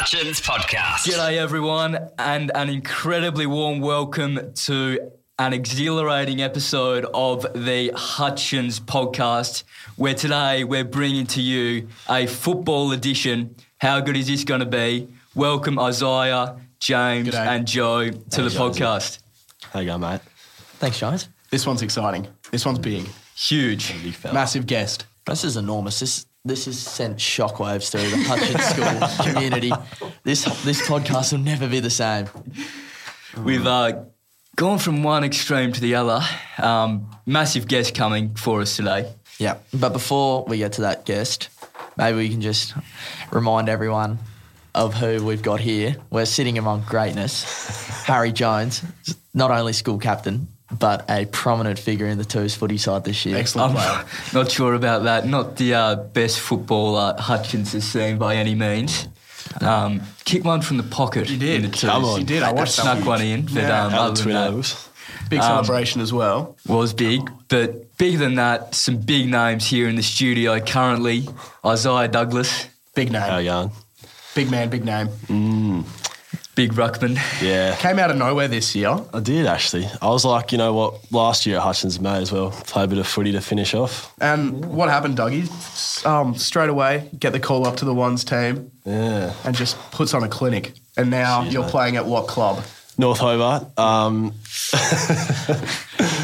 Hutchins Podcast. G'day, everyone, and an incredibly warm welcome to an exhilarating episode of the Hutchins Podcast, where today we're bringing to you a football edition. How good is this going to be? Welcome, Isaiah, James, G'day. and Joe, to the podcast. How you going, mate? Thanks, guys. This one's exciting. This one's big. Huge. Massive guest. This is enormous. This this has sent shockwaves through the Hutchins School community. This this podcast will never be the same. We've uh, gone from one extreme to the other. Um, massive guest coming for us today. Yeah. But before we get to that guest, maybe we can just remind everyone of who we've got here. We're sitting among greatness. Harry Jones, not only school captain, but a prominent figure in the Twos footy side this year. Excellent I'm player. not sure about that. Not the uh, best footballer Hutchins has seen by any means. Um, kick one from the pocket. You did. In the. Come on. You did. I watched that. Snuck one in, but Yeah. um, other than that, ovals. Big Um, celebration as well. was big. But bigger than that, some big names here in the studio currently. Isaiah Douglas, Big name. you going? Big man, big name. Big ruckman. Yeah. Came out of nowhere this year. I did actually. I was like, you know what? Last year at Hutchins may as well play a bit of footy to finish off. And what happened, Dougie? Um, straight away, get the call up to the ones team Yeah. and just puts on a clinic. And now you're mate. playing at what club? North Hobart. Um,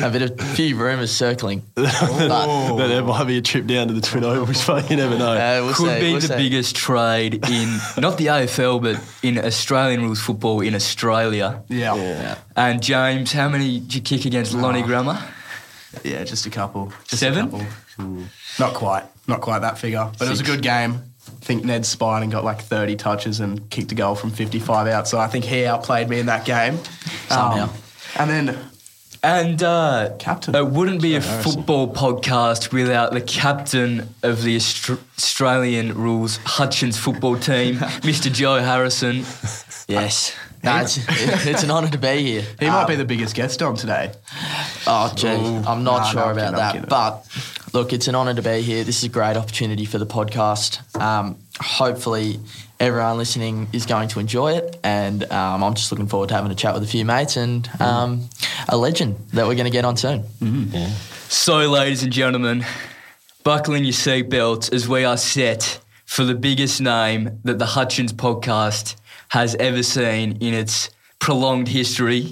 A bit of few rumours circling. But, Oh. but there might be a trip down to the twin ovals, but you never know. uh, we'll Could see, be we'll the see. biggest trade in not the AFL, but in Australian rules football in Australia. Yeah. yeah. And James, how many did you kick against Lonnie. Grammar? Yeah, just a couple. Just Seven? A couple. Not quite. Not quite that figure. But it was a good game. I think Ned spied and got like 30 touches and kicked a goal from 55 out. So I think he outplayed me in that game. Somehow. Um, and then And uh, Captain. it wouldn't be a football podcast without the captain of the Aust- Australian rules Hutchins football team, Mr. Joe Harrison. Yes. No, it's, it's an honour to be here. he might Um, be the biggest guest on today. Oh, gee, I'm not Nah, sure no, about kidding, that. But look, it's an honour to be here. This is a great opportunity for the podcast. Um, hopefully, everyone listening is going to enjoy it. And um, I'm just looking forward to having a chat with a few mates and um, a legend that we're going to get on soon. So, ladies and gentlemen, buckle in your seatbelts as we are set for the biggest name that the Hutchins podcast has ever seen in its prolonged history.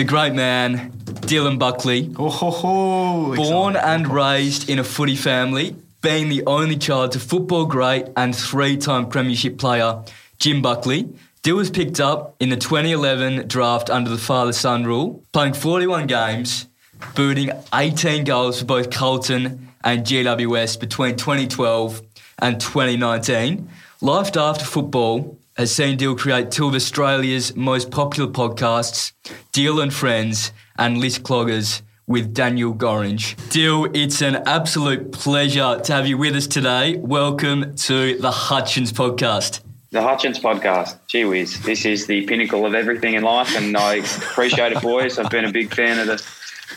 The great man, Dylan Buckley. Oh, ho, ho, Born and raised in a footy family, being the only child to football great and three time Premiership player Jim Buckley, Dyl was picked up in the 2011 draft under the father son rule, playing 41 games, booting 18 goals for both Carlton and GWS between 2012 and 2019. Life after football has seen Dyl create two of Australia's most popular podcasts, Dyl and Friends and List Cloggers with Daniel Gorringe. Dyl, it's an absolute pleasure to have you with us today. Welcome to the Hutchins podcast. The Hutchins podcast. Gee whiz, this is the pinnacle of everything in life, and I appreciate it, boys. I've been a big fan of the,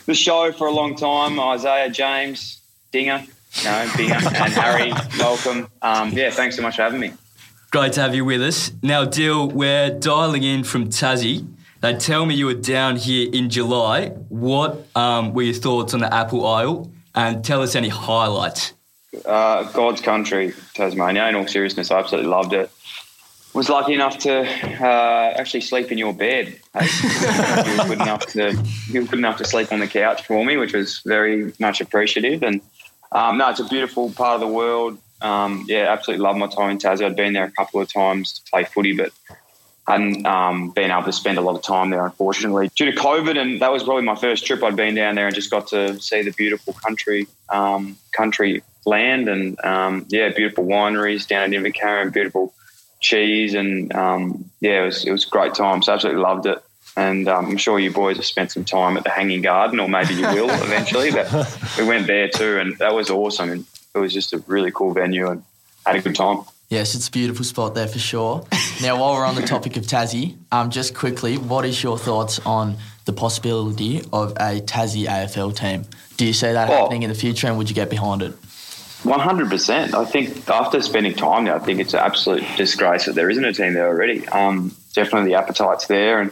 the show for a long time. Isaiah, James, Dinger, no, Dinger, and Harry, welcome. Um, yeah, thanks so much for having me. Great to have you with us. Now, Dyl, we're dialing in from Tassie. They tell me you were down here in July. What um, were your thoughts on the Apple Isle? And tell us any highlights. Uh, God's country, Tasmania. In all seriousness, I absolutely loved it. Was lucky enough to uh, actually sleep in your bed. Hey? you were good enough to you were good enough to sleep on the couch for me, which was very much appreciative. And um, no, it's a beautiful part of the world. Um, yeah, absolutely love my time in Tassie. I'd been there a couple of times to play footy, but hadn't um, been able to spend a lot of time there, unfortunately, due to COVID. And that was probably my first trip. I'd been down there and just got to see the beautiful country, um, country land, and um, yeah, beautiful wineries down in Invercargill, beautiful cheese, and um, yeah, it was it was a great time. So absolutely loved it. And um, I'm sure you boys have spent some time at the Hanging Garden, or maybe you will eventually. But we went there too, and that was awesome. And it was just a really cool venue, and had a good time. Yes, it's a beautiful spot there for sure. now, while we're on the topic of Tassie, um, just quickly, what is your thoughts on the possibility of a Tassie AFL team? Do you see that Oh. happening in the future, and would you get behind it? One hundred percent. I think after spending time there, I think it's an absolute disgrace that there isn't a team there already. Um, definitely the appetite's there, and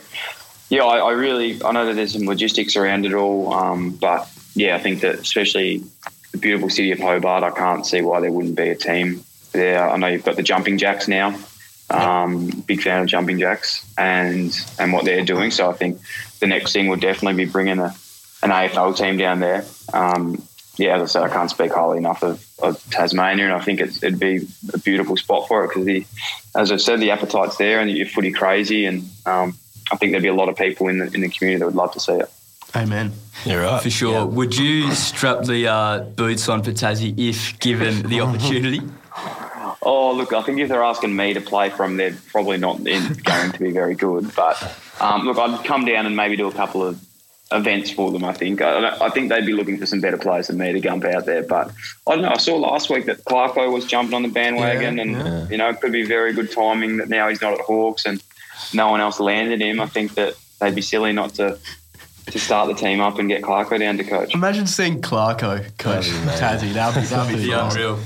yeah, I, I, really I know that there's some logistics around it all, um, but yeah, I think that especially the beautiful city of Hobart, I can't see why there wouldn't be a team there. I know you've got the Jumping Jacks now. Um, big fan of Jumping Jacks and and what they're doing. So I think the next thing would definitely be bringing a, an AFL team down there. Um, yeah, as I said, I can't speak highly enough of, of Tasmania, and I think it'd be a beautiful spot for it because, as I said, the appetite's there, and you're footy crazy, and um, I think there'd be a lot of people in the in the community that would love to see it. Amen. You're right. For sure. Yeah. Would you strap the uh, boots on for Tassie if given the opportunity? Oh, look, I think if they're asking me to play from, they're probably not in, going to be very good. But um, look, I'd come down and maybe do a couple of events for them. I think. I, I, think they'd be looking for some better players than me to jump out there. But I don't know. I saw last week that Clarko was jumping on the bandwagon, Yeah, and yeah. you know, it could be very good timing that now he's not at Hawks and no one else landed him. I think that they'd be silly not to to start the team up and get Clarko down to coach. Imagine seeing Clarko coach Tassie. That'd be that'd be Yeah, fun. unreal.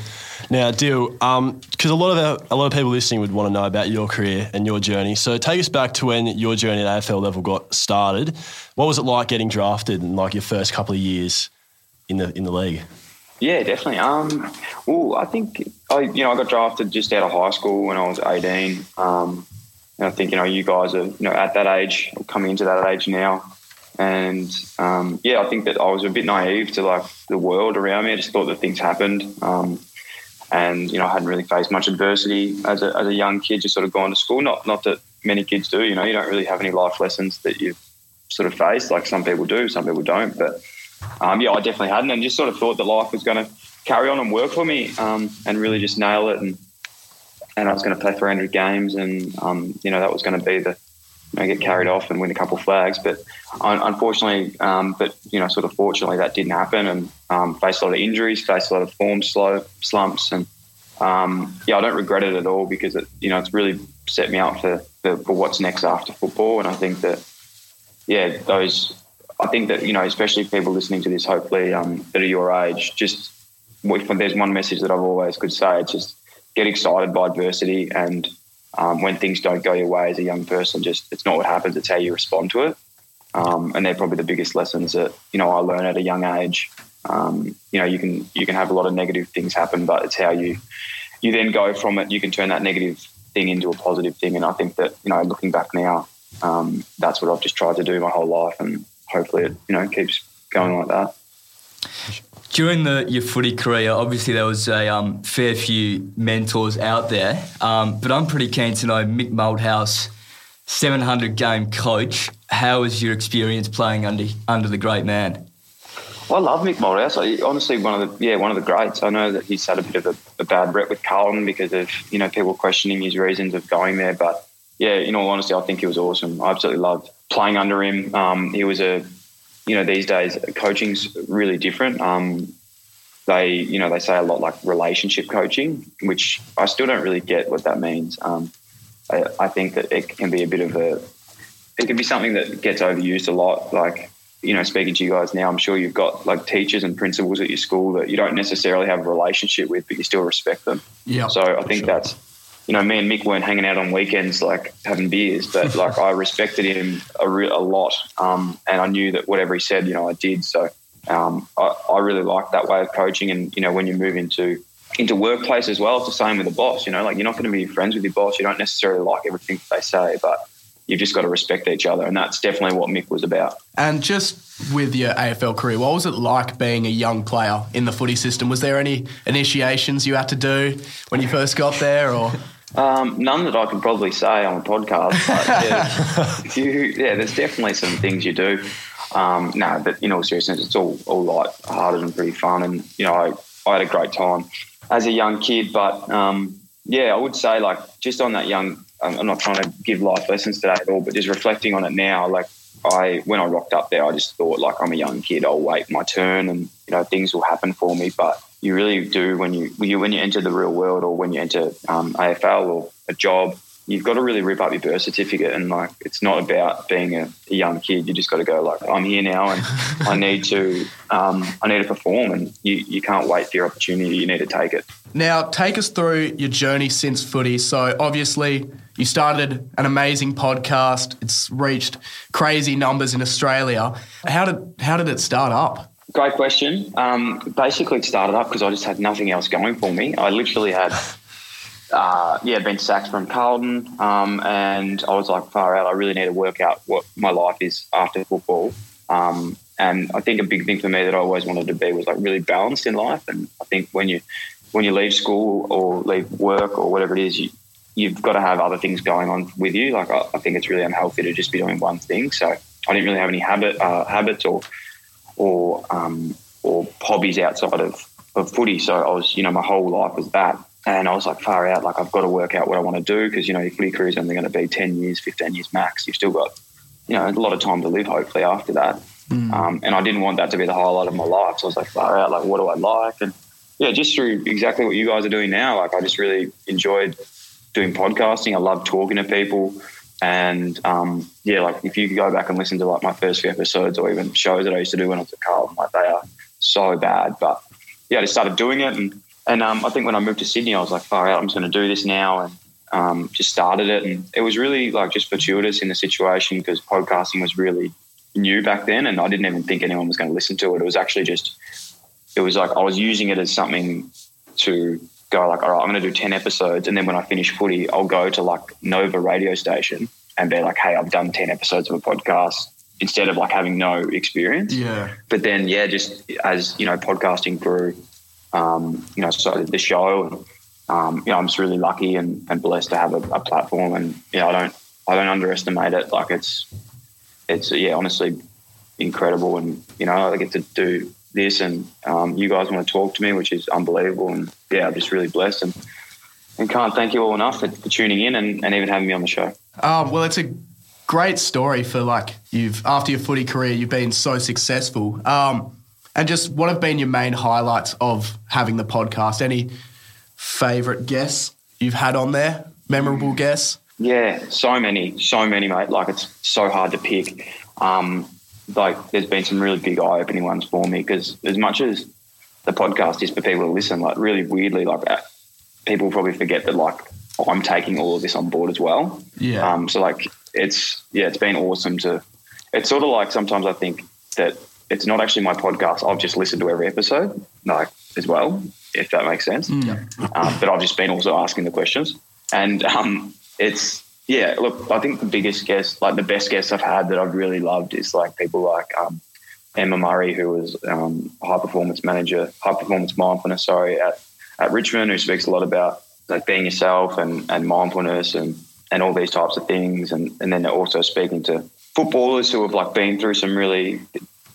Now, Dyl, because a lot of our, a lot of people listening would want to know about your career and your journey. So take us back to when your journey at AFL level got started. What was it like getting drafted in like your first couple of years in the in the league? Yeah, definitely. Um, well, I think I, you know, I got drafted just out of high school when I was eighteen. Um, and I think you know, you guys are you know at that age, coming into that age now, and um, yeah, I think that I was a bit naive to like the world around me. I just thought that things happened, um, and you know, I hadn't really faced much adversity as a, as a young kid. Just sort of gone to school. Not not that many kids do. You know, you don't really have any life lessons that you've sort of faced. Like some people do, some people don't, but um, yeah, I definitely hadn't, and just sort of thought that life was going to carry on and work for me, um, and really just nail it, and and I was going to play 300 games, and um, you know that was going to be the know, get carried off and win a couple flags, but un- unfortunately, um, but you know, sort of fortunately, that didn't happen, and um, faced a lot of injuries, faced a lot of form slow slumps, and um, yeah, I don't regret it at all because it you know it's really set me up for, for for what's next after football, and I think that yeah, those I think that you know, especially people listening to this, hopefully um, that are your age, just if there's one message that I've always could say, it's just get excited by adversity, and um, when things don't go your way as a young person, just it's not what happens; it's how you respond to it. Um, and they're probably the biggest lessons that you know I learned at a young age. Um, you know, you can you can have a lot of negative things happen, but it's how you you then go from it. You can turn that negative thing into a positive thing, and I think that you know, looking back now, um, that's what I've just tried to do my whole life, and hopefully it you know keeps going like that. During the your footy career, obviously there was a um, fair few mentors out there, um, but I'm pretty keen to know Mick Malthouse, 700 game coach. How was your experience playing under under the great man? I love Mick Malthouse. I, honestly, one of the yeah, one of the greats. I know that he's had a bit of a, a bad rep with Carlton because of you know people questioning his reasons of going there. But yeah, in all honesty, I think he was awesome. I absolutely loved playing under him. Um, he was a you know these days coaching's really different. Um, they you know they say a lot like relationship coaching, which I still don't really get what that means. Um, I, I think that it can be a bit of a it can be something that gets overused a lot. Like, you know, speaking to you guys now, I'm sure you've got like teachers and principals at your school that you don't necessarily have a relationship with, but you still respect them. Yeah. So I think that's, you know, me and Mick weren't hanging out on weekends like having beers, but like I respected him a, re- a lot, um, and I knew that whatever he said, you know, I did. So um, I, I really like that way of coaching, and you know, when you move into into workplace as well, it's the same with the boss. You know, like you're not going to be friends with your boss. You don't necessarily like everything that they say, but you've just got to respect each other, and that's definitely what Mick was about. And just with your AFL career, what was it like being a young player in the footy system? Was there any initiations you had to do when you first got there, or Um, none that I can probably say on a podcast, but yeah, you, yeah, there's definitely some things you do. Um, no, but in all seriousness, it's all all light hearted and pretty fun, and you know, I, I had a great time as a young kid. But um, yeah, I would say like just on that young, I'm I'm not trying to give life lessons today at all, but just reflecting on it now, like I when I rocked up there, I just thought like I'm a young kid, I'll wait my turn, and you know things will happen for me, but you really do when you when you when you enter the real world or when you enter um, AFL or a job. you've got to really rip up your birth certificate and like it's not about being a, a young kid. You just got to go like I'm here now and I need to um, I need to perform and you you can't wait for your opportunity. You need to take it. Now, take us through your journey since footy. So, obviously, you started an amazing podcast. It's reached crazy numbers in Australia. How did how did it start up? Great question. Um, basically, it started up because I just had nothing else going for me. I literally had, uh, yeah, been sacked from Carlton, um, and I was like, far out. I really need to work out what my life is after football. Um, and I think a big thing for me that I always wanted to be was like really balanced in life. And I think when you when you leave school or leave work or whatever it is, you, you've got to have other things going on with you. Like I, I think it's really unhealthy to just be doing one thing. So I didn't really have any habit uh, habits or or um, or hobbies outside of, of footy. So I was, you know, my whole life was that. And I was like, far out, like I've got to work out what I want to do because, you know, your footy career is only going to be 10 years, 15 years max. You've still got, you know, a lot of time to live, hopefully, after that. Mm. Um, and I didn't want that to be the highlight of my life. So I was like, far out, like, what do I like? And yeah, just through exactly what you guys are doing now, like I just really enjoyed doing podcasting. I love talking to people. And um, yeah, like if you go back and listen to like my first few episodes or even shows that I used to do when I was at Carlton, like they are so bad. But yeah, I just started doing it and and um, I think when I moved to Sydney, I was like, far out, I'm just going to do this now. And um, just started it. And it was really like just fortuitous in the situation because podcasting was really new back then. And I didn't even think anyone was going to listen to it. It was actually just, it was like I was using it as something to go like, all right, I'm going to do 10 episodes. And then when I finish footy, I'll go to like Nova radio station and be like, hey, I've done 10 episodes of a podcast instead of like having no experience. Yeah. But then, yeah, just as, you know, podcasting grew, um, you know, so the show. And, um, you know, I'm just really lucky and, and blessed to have a, a, platform, and you know, I don't I don't underestimate it. Like it's it's yeah, honestly incredible, and you know, I get to do this, and um, you guys want to talk to me, which is unbelievable, and yeah, I'm just really blessed, and and can't thank you all enough for, for tuning in and, and even having me on the show. Um, well, it's a great story for like you've after your footy career, you've been so successful. Um, and just what have been your main highlights of having the podcast? Any favorite guests you've had on there? Memorable guests? Yeah, so many, so many, mate. Like it's so hard to pick. Um, like there's been some really big eye-opening ones for me because as much as the podcast is for people to listen, like really weirdly, like uh, people probably forget that like I'm taking all of this on board as well. Yeah. Um, so like it's yeah, it's been awesome to. It's sort of like sometimes I think that it's not actually my podcast. I've just listened to every episode, like as well, if that makes sense. Mm. Um, but I've just been also asking the questions, and um, it's yeah. Look, I think the biggest guest, like the best guests I've had that I've really loved, is like people like um, Emma Murray, who was um, high performance manager, high performance mindfulness, sorry, at at Richmond, who speaks a lot about like being yourself and and mindfulness and and all these types of things, and and then also speaking to footballers who have like been through some really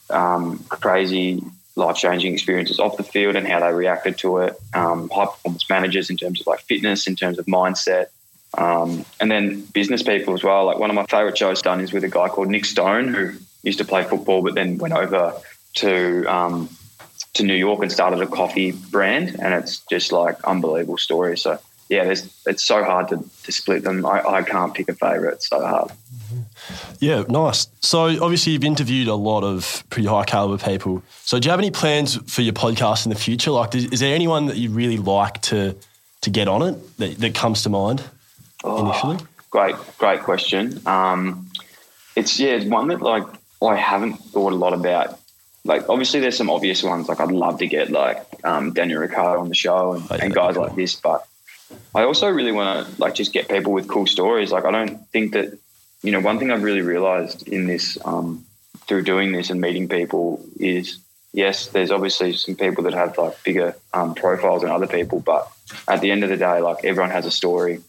um, crazy life changing experiences off the field and how they reacted to it. Um, high performance managers in terms of like fitness, in terms of mindset, um, and then business people as well. Like one of my favorite shows done is with a guy called Nick Stone who used to play football but then went over to um, to New York and started a coffee brand, and it's just like unbelievable story. So yeah, it's so hard to, to split them. I, I can't pick a favorite. It's so hard. Yeah, nice. So obviously you've interviewed a lot of pretty high caliber people. So do you have any plans for your podcast in the future? Like, is there anyone that you really like to to get on it that, that comes to mind oh, initially? Great, great question. Um, it's yeah, it's one that like I haven't thought a lot about. Like, obviously, there's some obvious ones. Like, I'd love to get like um, Daniel Ricciardo on the show and, oh, yeah, and guys cool. like this, but I also really want to like just get people with cool stories. Like, I don't think that you know, one thing I've really realized in this, um, through doing this and meeting people is yes, there's obviously some people that have like bigger um, profiles than other people, but at the end of the day, like everyone has a story.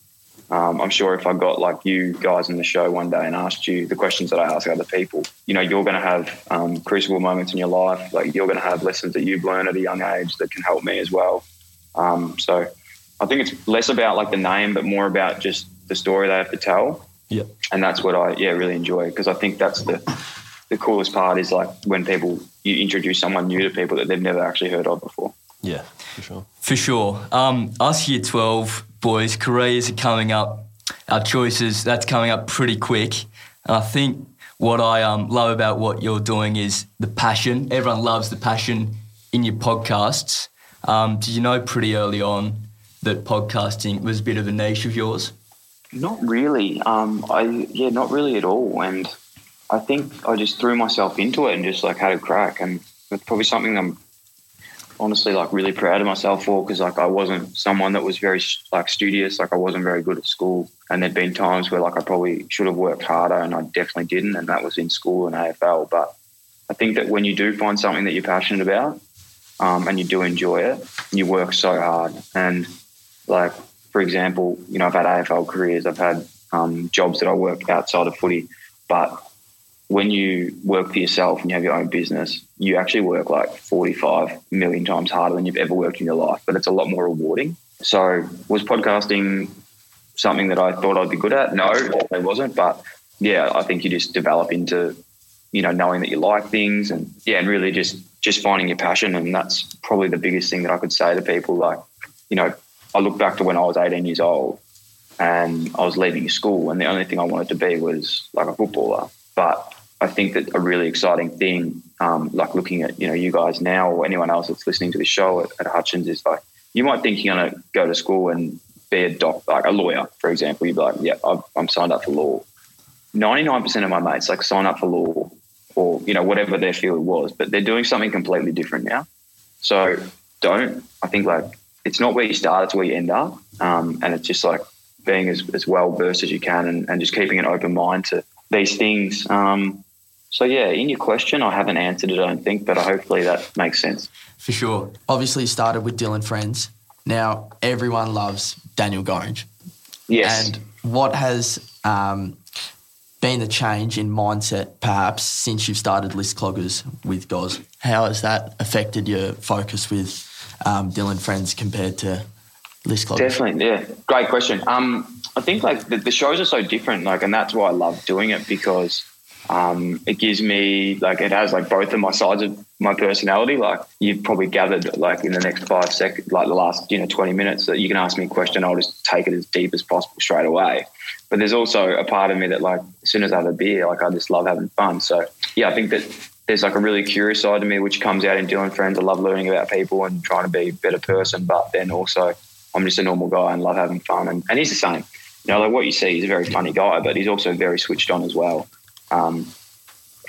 Um, I'm sure if I got like you guys in the show one day and asked you the questions that I ask other people, you know, you're going to have um, crucible moments in your life. Like you're going to have lessons that you've learned at a young age that can help me as well. Um, so I think it's less about like the name, but more about just the story they have to tell. Yeah. And that's what I yeah really enjoy because I think that's the the coolest part is like when people you introduce someone new to people that they've never actually heard of before. Yeah, for sure. For sure. Um, us year twelve boys, careers are coming up. our choices. That's coming up pretty quick. And I think what I um, love about what you're doing is the passion. Everyone loves the passion in your podcasts. Um, did you know pretty early on that podcasting was a bit of a niche of yours? Not really. Um, I yeah, not really at all. And I think I just threw myself into it and just like had a crack. And it's probably something I'm honestly like really proud of myself for because like I wasn't someone that was very like studious. Like I wasn't very good at school. And there'd been times where like I probably should have worked harder and I definitely didn't. And that was in school and AFL. But I think that when you do find something that you're passionate about um, and you do enjoy it, you work so hard. And like for example, you know, I've had AFL careers, I've had um, jobs that I work outside of footy, but when you work for yourself and you have your own business, you actually work like 45 million times harder than you've ever worked in your life, but it's a lot more rewarding. So, was podcasting something that I thought I'd be good at? No, it wasn't. But yeah, I think you just develop into, you know, knowing that you like things and yeah, and really just just finding your passion. And that's probably the biggest thing that I could say to people. Like, you know, I look back to when I was 18 years old and I was leaving school, and the only thing I wanted to be was like a footballer. But I think that a really exciting thing, um, like looking at you know you guys now or anyone else that's listening to the show at, at Hutchins, is like you might think you're going to go to school and be a doc, like a lawyer, for example. You'd be like, yeah, i I'm signed up for law. 99% of my mates like sign up for law or you know whatever their field was, but they're doing something completely different now. So don't. I think like it's not where you start; it's where you end up, um, and it's just like being as, as well versed as you can and, and just keeping an open mind to these things. Um, so yeah, in your question, I haven't answered it, I don't think, but hopefully that makes sense. For sure. Obviously, you started with Dyl and Friends. Now everyone loves Daniel Gorringe. Yes. And what has um, been the change in mindset, perhaps, since you've started List Cloggers with Goz? How has that affected your focus with um, Dyl and Friends compared to List Cloggers? Definitely, yeah. Great question. Um, I think like the, the shows are so different, like, and that's why I love doing it because um, it gives me like it has like both of my sides of my personality. Like you've probably gathered like in the next five seconds, like the last you know twenty minutes, that you can ask me a question, I'll just take it as deep as possible straight away. But there's also a part of me that like as soon as I have a beer, like I just love having fun. So yeah, I think that there's like a really curious side to me which comes out in Dyl and Friends. I love learning about people and trying to be a better person, but then also I'm just a normal guy and love having fun. And, and he's the same. You know, like what you see, he's a very funny guy, but he's also very switched on as well. Um,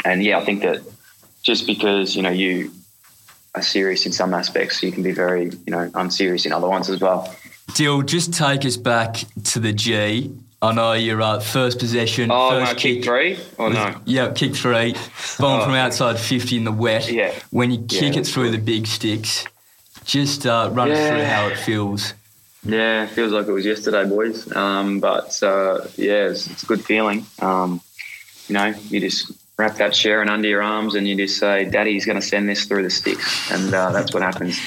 and yeah, I think that just because, you know, you are serious in some aspects, you can be very, you know, unserious in other ones as well. Dyl, just take us back to the G. I know you're uh, first possession. Oh, first no, kick three or no? Yeah, kick three. Bomb Oh. from outside 50 in the wet. Yeah. When you Yeah, kick it through good. the big sticks, just uh, run us through how it feels. Yeah, feels like it was yesterday, boys. Um, but uh, yeah, it's, it's a good feeling. Um, you know, you just wrap that Sherrin under your arms and you just say, "Daddy's going to send this through the sticks," and uh, that's what happens.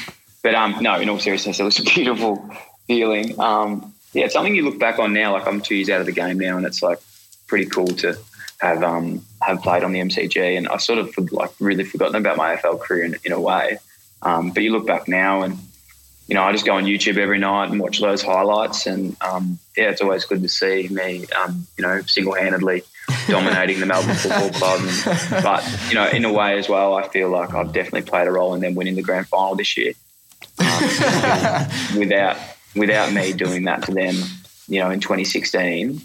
But um, no, in all seriousness, it was a beautiful feeling. Um, yeah, it's something you look back on now. Like I'm two years out of the game now, and it's like pretty cool to have um, have played on the MCG. And I sort of like really forgotten about my AFL career in, in a way. Um, but you look back now and you know, I just go on YouTube every night and watch those highlights. And um, yeah, it's always good to see me, um, you know, single handedly dominating the Melbourne Football Club. And, but, you know, in a way as well, I feel like I've definitely played a role in them winning the grand final this year. Um, without, without me doing that to them, you know, in 2016,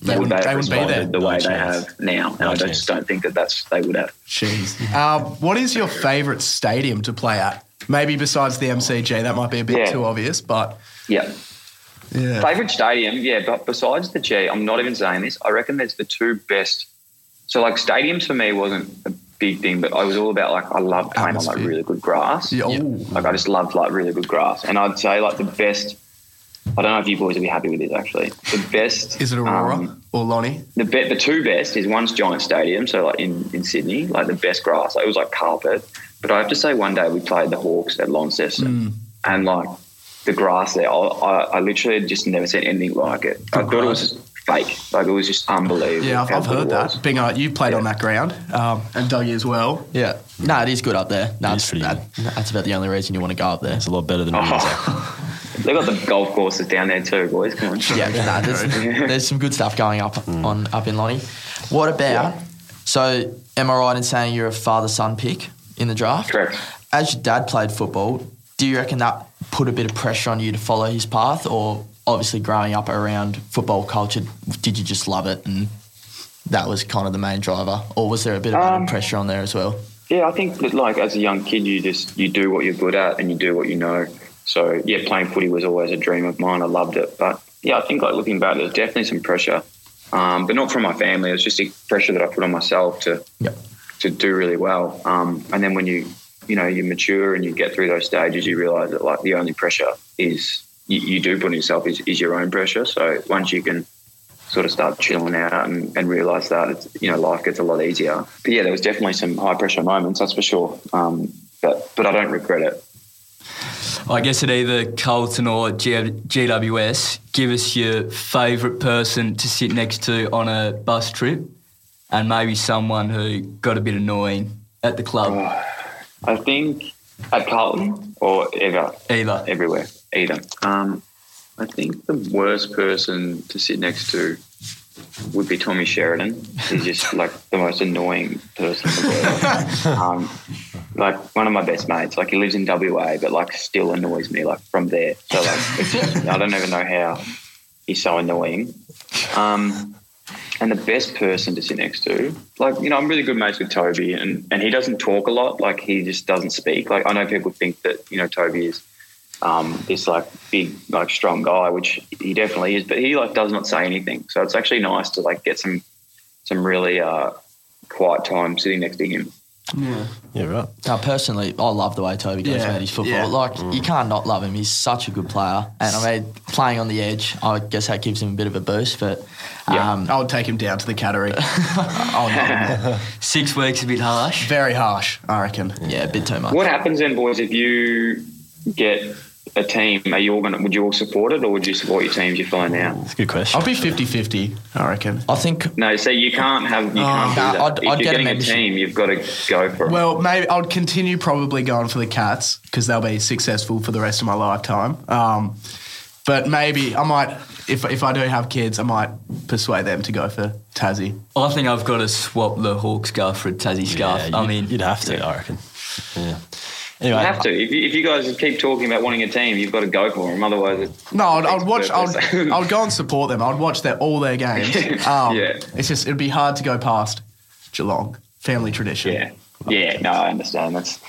They would wouldn't- they they have wouldn't be there. the No way they chance. have now? And No I just don't think that that's they would have. Jeez. Uh, what is your favourite stadium to play at? Maybe besides the MCG, that might be a bit Yeah. too obvious, but Yeah. Yeah. Favorite stadium, yeah, but besides the G, I'm not even saying this. I reckon there's the two best. So like stadiums for me wasn't a big thing, but I was all about like I love playing on like really good grass. Yeah. Like I just loved like really good grass, and I'd say like the best. I don't know if you boys would be happy with this actually. The best Is it Aurora um, or Lonnie? the be- the two best is one's Giant Stadium, so like in, in Sydney, like the best grass. Like it was like carpet. But I have to say, one day we played the Hawks at Launceston, and like the grass there, I, I, I literally had just never seen anything like it. I thought it was fake. Like it was just unbelievable. Yeah, I've, I've heard that. was. Bingo, you played Yeah. on that ground, um, and Dougie as well. Yeah. No, it is good up there. No, It is that's, pretty that, that's about the only reason you want to go up there. It's a lot better than Oh. Windsor. They got the golf courses down there too, boys. Come on. Yeah, nah, there's, there's some good stuff going up on up in Lonnie. What about? So, am I right in saying you're a father son pick in the draft? Correct. As your dad played football, do you reckon that put a bit of pressure on you to follow his path, or obviously growing up around football culture, did you just love it and that was kind of the main driver, or was there a bit of Um, pressure on there as well? Yeah, I think that like as a young kid, you just you do what you're good at and you do what you know. So yeah, playing footy was always a dream of mine. I loved it, but yeah, I think like looking back, there's definitely some pressure, um, but not from my family. It was just a pressure that I put on myself to Yep. to do really well. Um, and then when you you know you mature and you get through those stages, you realize that like the only pressure is you, you do put on yourself is, is your own pressure. So once you can sort of start chilling out and, and realize that it's, you know life gets a lot easier. But yeah, there was definitely some high pressure moments, that's for sure. Um, but but I don't regret it. I guess at either Carlton or G- GWS, give us your favourite person to sit next to on a bus trip and maybe someone who got a bit annoying at the club. I think at Carlton or ever Either. everywhere either. Um, I think the worst person to sit next to would be Tommy Sheridan. He's just like the most annoying person in the world. Um, like one of my best mates. Like he lives in WA, but like still annoys me like from there. So like it's just, I don't even know how he's so annoying. Um, and the best person to sit next to, like you know, I'm really good mates with Toby, and and he doesn't talk a lot. Like he just doesn't speak. Like I know people think that you know Toby is um, this like big like strong guy, which he definitely is, but he like does not say anything. So it's actually nice to like get some some really uh, quiet time sitting next to him. Yeah, Yeah, right. Now, personally, I love the way Toby goes Yeah, about his football. yeah. Like, you can't not love him. He's such a good player. And I mean, playing on the edge, I guess that gives him a bit of a boost. But Yeah. um, I would take him down to the cattery. I'll love him. Six weeks a bit harsh. Very harsh, I reckon. yeah, a bit too much. What happens then, boys, if you get a team? Are you all gonna? Would you all support it, or would you support your teams you're following now? It's a good question. I'll be 50-50, I reckon. I think No, so you can't have you can't nah, do that. I'd- if I'd you're get a getting a, membership. team, you've got to go for it. Well, maybe I'd continue probably going for the Cats because they'll be successful for the rest of my lifetime. Um, but maybe I might, if, if I do have kids, I might persuade them to go for Tassie. I think I've got to swap the Hawk scarf for a Tassie scarf. Yeah, I mean, you'd have to, I reckon. Yeah. You have to. If you, if you guys keep talking about wanting a team, you've got to go for them. Otherwise, it's, No, I'd, I'd watch. I'd, I'd go and support them. I'd watch their all their games. Um, Yeah. It's just it'd be hard to go past Geelong family tradition. yeah, yeah. No, I understand. That's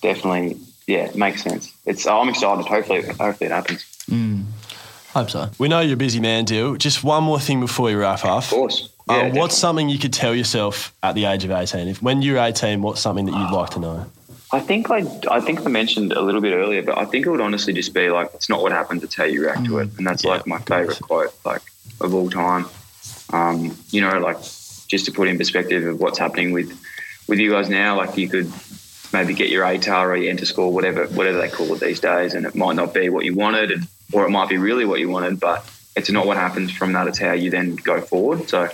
definitely yeah, it makes sense. It's I'm excited. Hopefully, hopefully it happens. I hope so. we know you're a busy man, Dyl. Just one more thing before you wrap up. Of course. Um, Yeah, what's something you could tell yourself at the age of 18? If When you're 18, what's something that you'd like to know? I think I, I think I mentioned a little bit earlier, but I think it would honestly just be like it's not what happens; it's how you react to it, and that's like my favorite quote, like of all time. Um, you know, like just to put in perspective of what's happening with with you guys now, like you could maybe get your ATAR or your enter score, whatever whatever they call it these days, and it might not be what you wanted, and, or it might be really what you wanted, but it's not what happens from that; it's how you then go forward. So.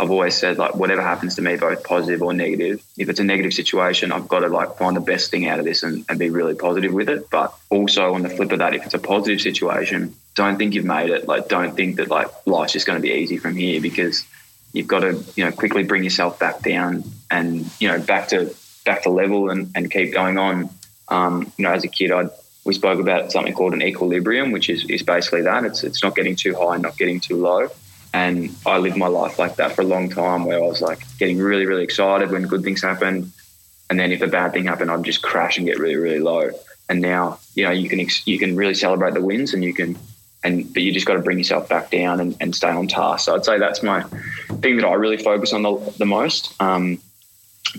I've always said like whatever happens to me, both positive or negative. If it's a negative situation, I've got to like find the best thing out of this and, and be really positive with it. But also on the flip of that, if it's a positive situation, don't think you've made it. Like don't think that like life's just going to be easy from here because you've got to you know quickly bring yourself back down and you know back to back to level and, and keep going on. Um, you know, as a kid, I we spoke about something called an equilibrium, which is, is basically that. It's it's not getting too high, not getting too low. And I lived my life like that for a long time where I was like getting really, really excited when good things happened. And then if a bad thing happened, I'd just crash and get really, really low. And now, you know, you can, you can really celebrate the wins and you can, and, but you just got to bring yourself back down and, and stay on task. So I'd say that's my thing that I really focus on the, the most. Um,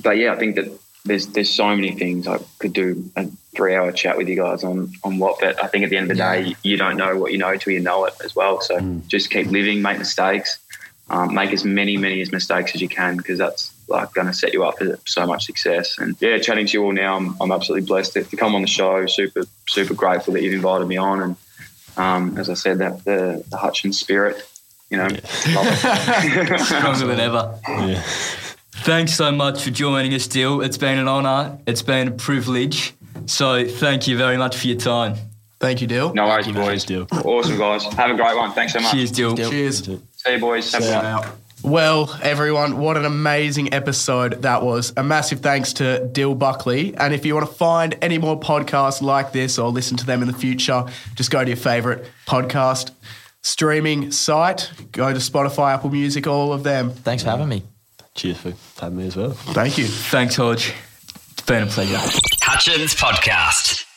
but yeah, I think that there's, there's so many things I could do a three hour chat with you guys on, on what, but I think at the end of the day, you don't know what you know till you know it as well. So just keep living, make mistakes, um, make as many, many as mistakes as you can because that's like going to set you up for so much success. And yeah, chatting to you all now, I'm, I'm absolutely blessed to, to come on the show. Super, super grateful that you've invited me on. And um, as I said, that the, the Hutchins spirit, you know, love it. stronger than ever. Yeah. Thanks so much for joining us, Dyl. It's been an honour. It's been a privilege. So thank you very much for your time. Thank you, Dyl. No worries, you, mate. boys. Dyl. Awesome, guys. Have a great one. Thanks so much. Cheers, Dyl. Dyl. Cheers. See you, boys. Have See a Out. Well, everyone, what an amazing episode that was. A massive thanks to Dyl Buckley. And if you want to find any more podcasts like this or listen to them in the future, just go to your favorite podcast streaming site. Go to Spotify, Apple Music, all of them. Thanks for having me. Cheers for having me as well. Thank you. Thanks, Hodge. It's been a pleasure. Hutchins Podcast.